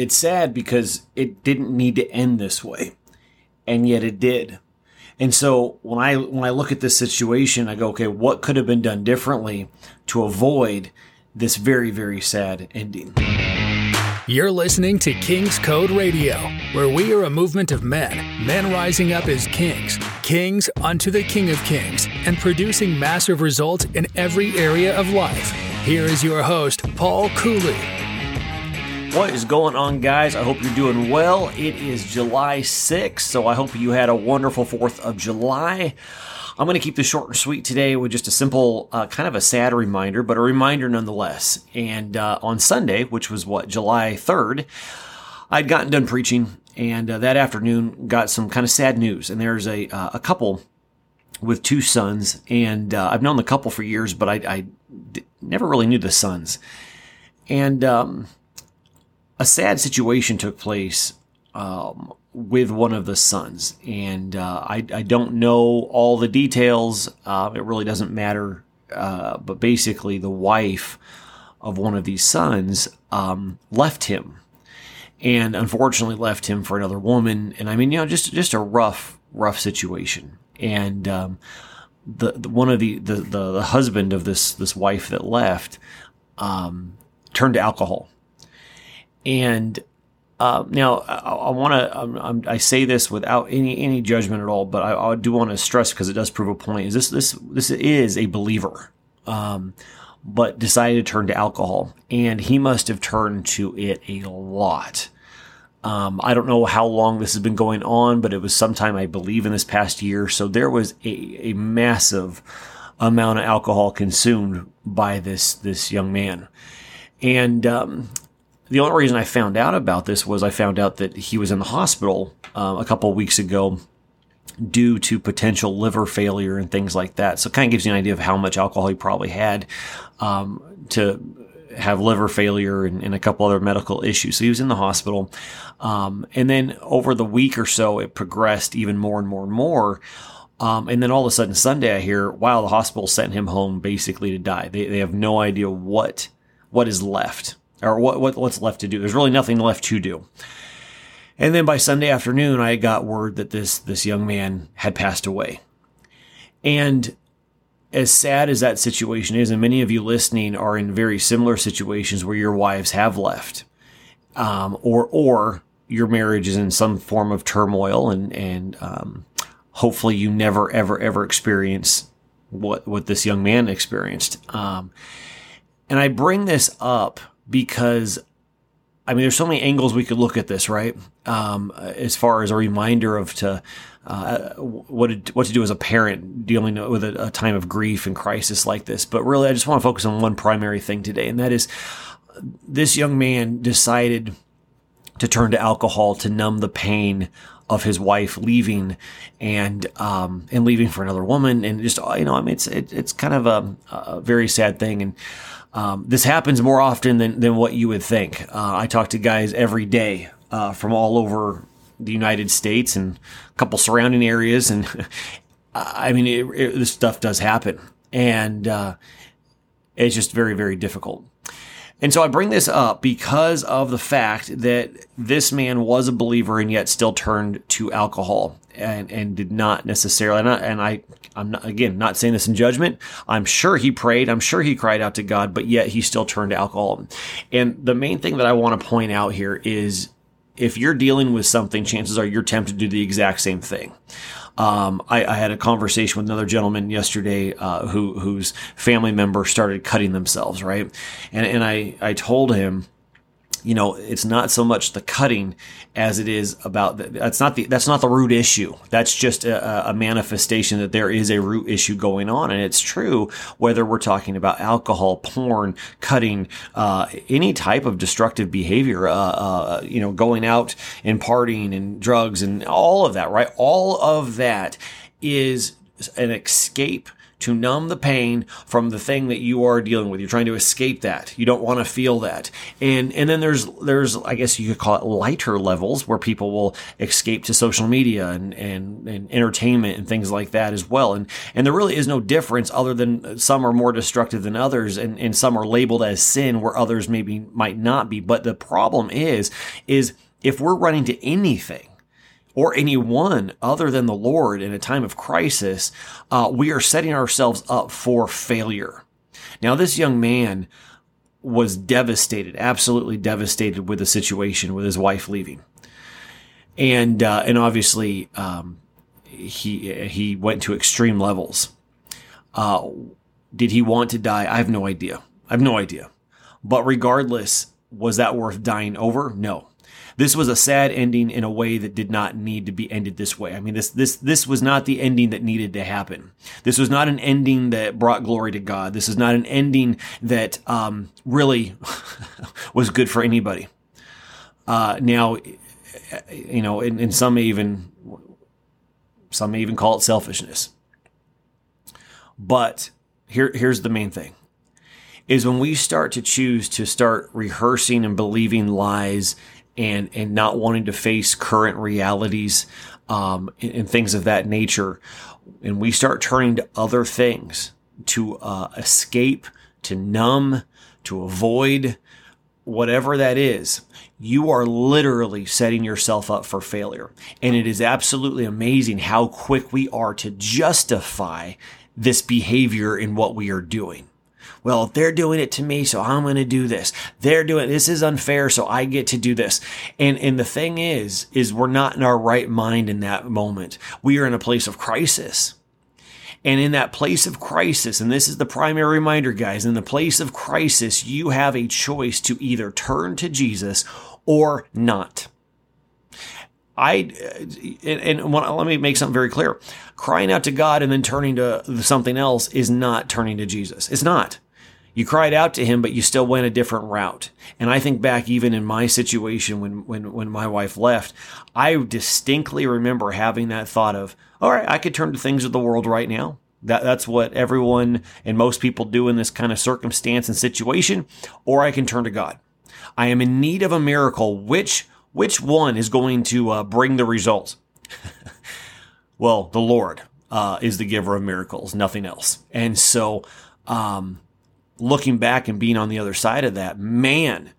it's sad because it didn't need to end this way, and yet it did. And so when I when I look at this situation, I go, okay, what could have been done differently to avoid this very very sad ending? You're listening to King's Code Radio, where we are a movement of men, men rising up as kings, kings unto the King of Kings, and producing massive results in every area of life. Here is your host, Paul Cooley. What is going on, guys? I hope you're doing well. It is July 6th, so I hope you had a wonderful 4th of July. I'm going to keep this short and sweet today with just a simple, uh, kind of a sad reminder, but a reminder nonetheless. And uh, on Sunday, which was what, July 3rd, I'd gotten done preaching, and uh, that afternoon got some kind of sad news. And there's a, uh, a couple with two sons, and uh, I've known the couple for years, but I, I d- never really knew the sons. And, um, a sad situation took place um, with one of the sons, and uh, I, I, don't know all the details. Uh, it really doesn't matter. Uh, but basically, the wife of one of these sons um, left him, and unfortunately left him for another woman. And I mean, you know, just just a rough, rough situation. And um, the, the, one of the, the, the husband of this this wife that left um, turned to alcohol and uh, now I, I want to. I say this without any any judgment at all, but I, I do want to stress because it does prove a point. Is this this this is a believer, um, but decided to turn to alcohol, and he must have turned to it a lot. Um, I don't know how long this has been going on, but it was sometime I believe in this past year. So there was a, a massive amount of alcohol consumed by this this young man, and um, the only reason I found out about this was I found out that he was in the hospital uh, a couple weeks ago due to potential liver failure and things like that. So it kind of gives you an idea of how much alcohol he probably had um, to have liver failure and, and, a couple other medical issues. So he was in the hospital. Um, and then over the week or so, it progressed even more and more and more. Um, and then all of a sudden, Sunday, I hear, wow, the hospital sent him home basically to die. They, they have no idea what what is left or what, what what's left to do. There's really nothing left to do. And then by Sunday afternoon, I got word that this this young man had passed away. And as sad as that situation is, and many of you listening are in very similar situations where your wives have left, um, or or your marriage is in some form of turmoil, and and um, hopefully you never ever ever experience what what this young man experienced. Um, and I bring this up because I mean, there's so many angles we could look at this, right? Um, as far as a reminder of to uh, what to, what to do as a parent dealing with a, a, time of grief and crisis like this. But really, I just want to focus on one primary thing today, and that is this young man decided to turn to alcohol to numb the pain of his wife leaving and um, and leaving for another woman, and just you know, I mean, it's it, it's kind of a, a very sad thing, and um, this happens more often than, than what you would think. Uh, I talk to guys every day uh, from all over the United States and a couple surrounding areas, and I mean, it, it, this stuff does happen, and uh, it's just very, very difficult. And so I bring this up because of the fact that this man was a believer and yet still turned to alcohol and, and did not necessarily, and I, and I, I'm not, again, not saying this in judgment. I'm sure he prayed. I'm sure he cried out to God, but yet he still turned to alcohol. And the main thing that I want to point out here is if you're dealing with something, chances are you're tempted to do the exact same thing. Um, I, I, had a conversation with another gentleman yesterday uh, who whose family member started cutting themselves, right? And and I I told him you know, it's not so much the cutting as it is about the, that's not the that's not the root issue. That's just a, a, manifestation that there is a root issue going on, and it's true whether we're talking about alcohol, porn, cutting, uh, any type of destructive behavior. Uh, uh, you know, going out and partying and drugs and all of that. Right, all of that is an escape to numb the pain from the thing that you are dealing with. You're trying to escape that. You don't want to feel that. And and then there's there's I guess you could call it lighter levels where people will escape to social media and and, and entertainment and things like that as well. And and there really is no difference other than some are more destructive than others and, and some are labeled as sin where others maybe might not be. But the problem is is if we're running to anything or anyone other than the Lord in a time of crisis, uh, we are setting ourselves up for failure. Now, this young man was devastated, absolutely devastated with the situation with his wife leaving, and uh, and obviously um, he he went to extreme levels. Uh, did he want to die? I have no idea. I have no idea. But regardless, was that worth dying over? No this was a sad ending in a way that did not need to be ended this way. I mean, this, this, this was not the ending that needed to happen. This was not an ending that brought glory to God. This is not an ending that, um, really was good for anybody. Uh, now, you know, and, and some may even, some may even call it selfishness. But here, here's the main thing is when we start to choose to start rehearsing and believing lies and and not wanting to face current realities um, and, and, things of that nature, and we start turning to other things to uh, escape, to numb, to avoid, whatever that is, you are literally setting yourself up for failure. And it is absolutely amazing how quick we are to justify this behavior in what we are doing well, they're doing it to me, so I'm going to do this. They're doing this is unfair, so I get to do this. And and the thing is, is we're not in our right mind in that moment. We are in a place of crisis. And in that place of crisis, and this is the primary reminder, guys, in the place of crisis, you have a choice to either turn to Jesus or not. I and, and let me make something very clear. Crying out to God and then turning to something else is not turning to Jesus. It's not. You cried out to him, but you still went a different route. And I think back even in my situation when, when, when my wife left, I distinctly remember having that thought of, all right, I could turn to things of the world right now. That, that's what everyone and most people do in this kind of circumstance and situation, or I can turn to God. I am in need of a miracle. Which, which one is going to uh, bring the results? well, the Lord uh, is the giver of miracles, nothing else. And so, um, looking back and being on the other side of that, man,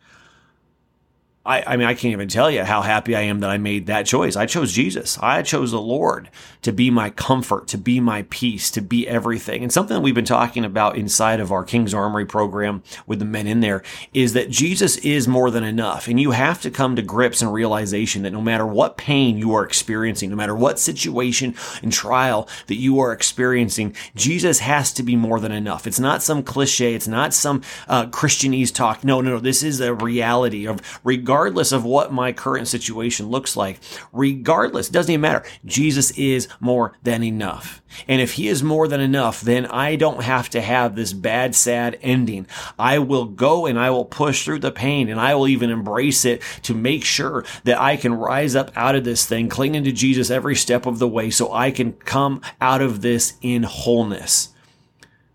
I, I mean, I can't even tell you how happy I am that I made that choice. I chose Jesus. I chose the Lord to be my comfort, to be my peace, to be everything. And something that we've been talking about inside of our King's Armory program with the men in there is that Jesus is more than enough. And you have to come to grips and realization that no matter what pain you are experiencing, no matter what situation and trial that you are experiencing, Jesus has to be more than enough. It's not some cliche. It's not some uh, Christianese talk. No, no, no. This is a reality of regardless regardless of what my current situation looks like, regardless, doesn't even matter. Jesus is more than enough. And if he is more than enough, then I don't have to have this bad, sad ending. I will go and I will push through the pain and I will even embrace it to make sure that I can rise up out of this thing, clinging to Jesus every step of the way so I can come out of this in wholeness,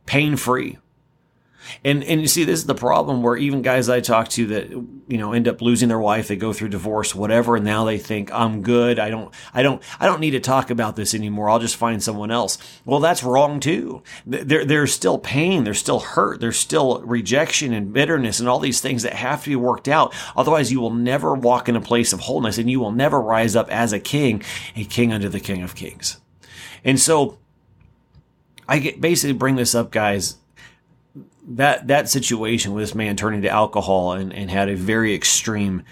pain free, and and you see, this is the problem where even guys I talk to that you know end up losing their wife, they go through divorce, whatever, and now they think I'm good. I don't, I don't, I don't need to talk about this anymore. I'll just find someone else. Well, that's wrong too. There, there's still pain, there's still hurt, there's still rejection and bitterness and all these things that have to be worked out. Otherwise, you will never walk in a place of wholeness, and you will never rise up as a king, a king under the King of Kings. And so, I get basically bring this up, guys that that situation with this man turning to alcohol and, and had a very extreme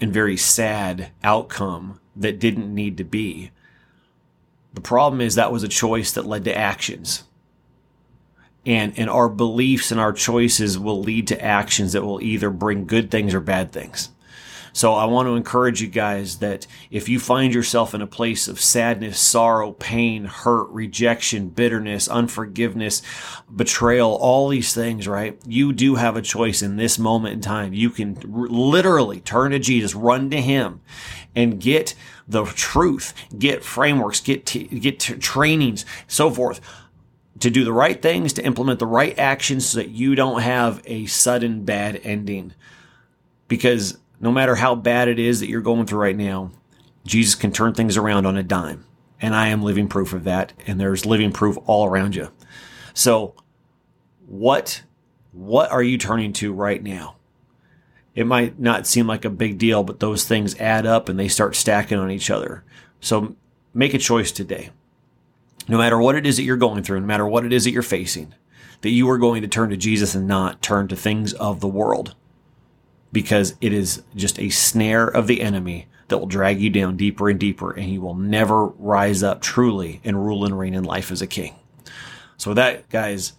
and very sad outcome that didn't need to be. The problem is that was a choice that led to actions. And, and our beliefs and our choices will lead to actions that will either bring good things or bad things. So I want to encourage you guys that if you find yourself in a place of sadness, sorrow, pain, hurt, rejection, bitterness, unforgiveness, betrayal, all these things, right? You do have a choice in this moment in time. You can literally turn to Jesus, run to him and get the truth, get frameworks, get, t- get t- trainings, so forth to do the right things, to implement the right actions so that you don't have a sudden bad ending. Because no matter how bad it is that you're going through right now, Jesus can turn things around on a dime. And I am living proof of that. And there's living proof all around you. So what, what are you turning to right now? It might not seem like a big deal, but those things add up and they start stacking on each other. So make a choice today. No matter what it is that you're going through, no matter what it is that you're facing, that you are going to turn to Jesus and not turn to things of the world because it is just a snare of the enemy that will drag you down deeper and deeper and you will never rise up truly and rule and reign in life as a king. So that, guys,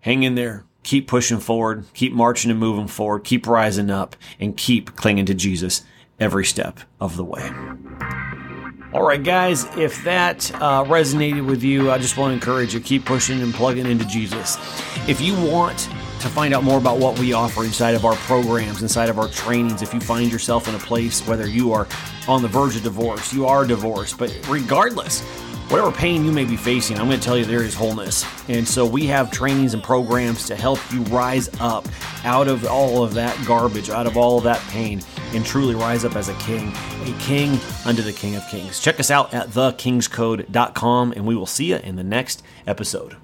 hang in there. Keep pushing forward. Keep marching and moving forward. Keep rising up and keep clinging to Jesus every step of the way. All right, guys, if that uh, resonated with you, I just want to encourage you keep pushing and plugging into Jesus. If you want to find out more about what we offer inside of our programs, inside of our trainings, if you find yourself in a place, whether you are on the verge of divorce, you are divorced, but regardless, whatever pain you may be facing, I'm going to tell you there is wholeness. And so we have trainings and programs to help you rise up out of all of that garbage, out of all of that pain, and truly rise up as a king, a king unto the King of Kings. Check us out at thekingscode.com, and we will see you in the next episode.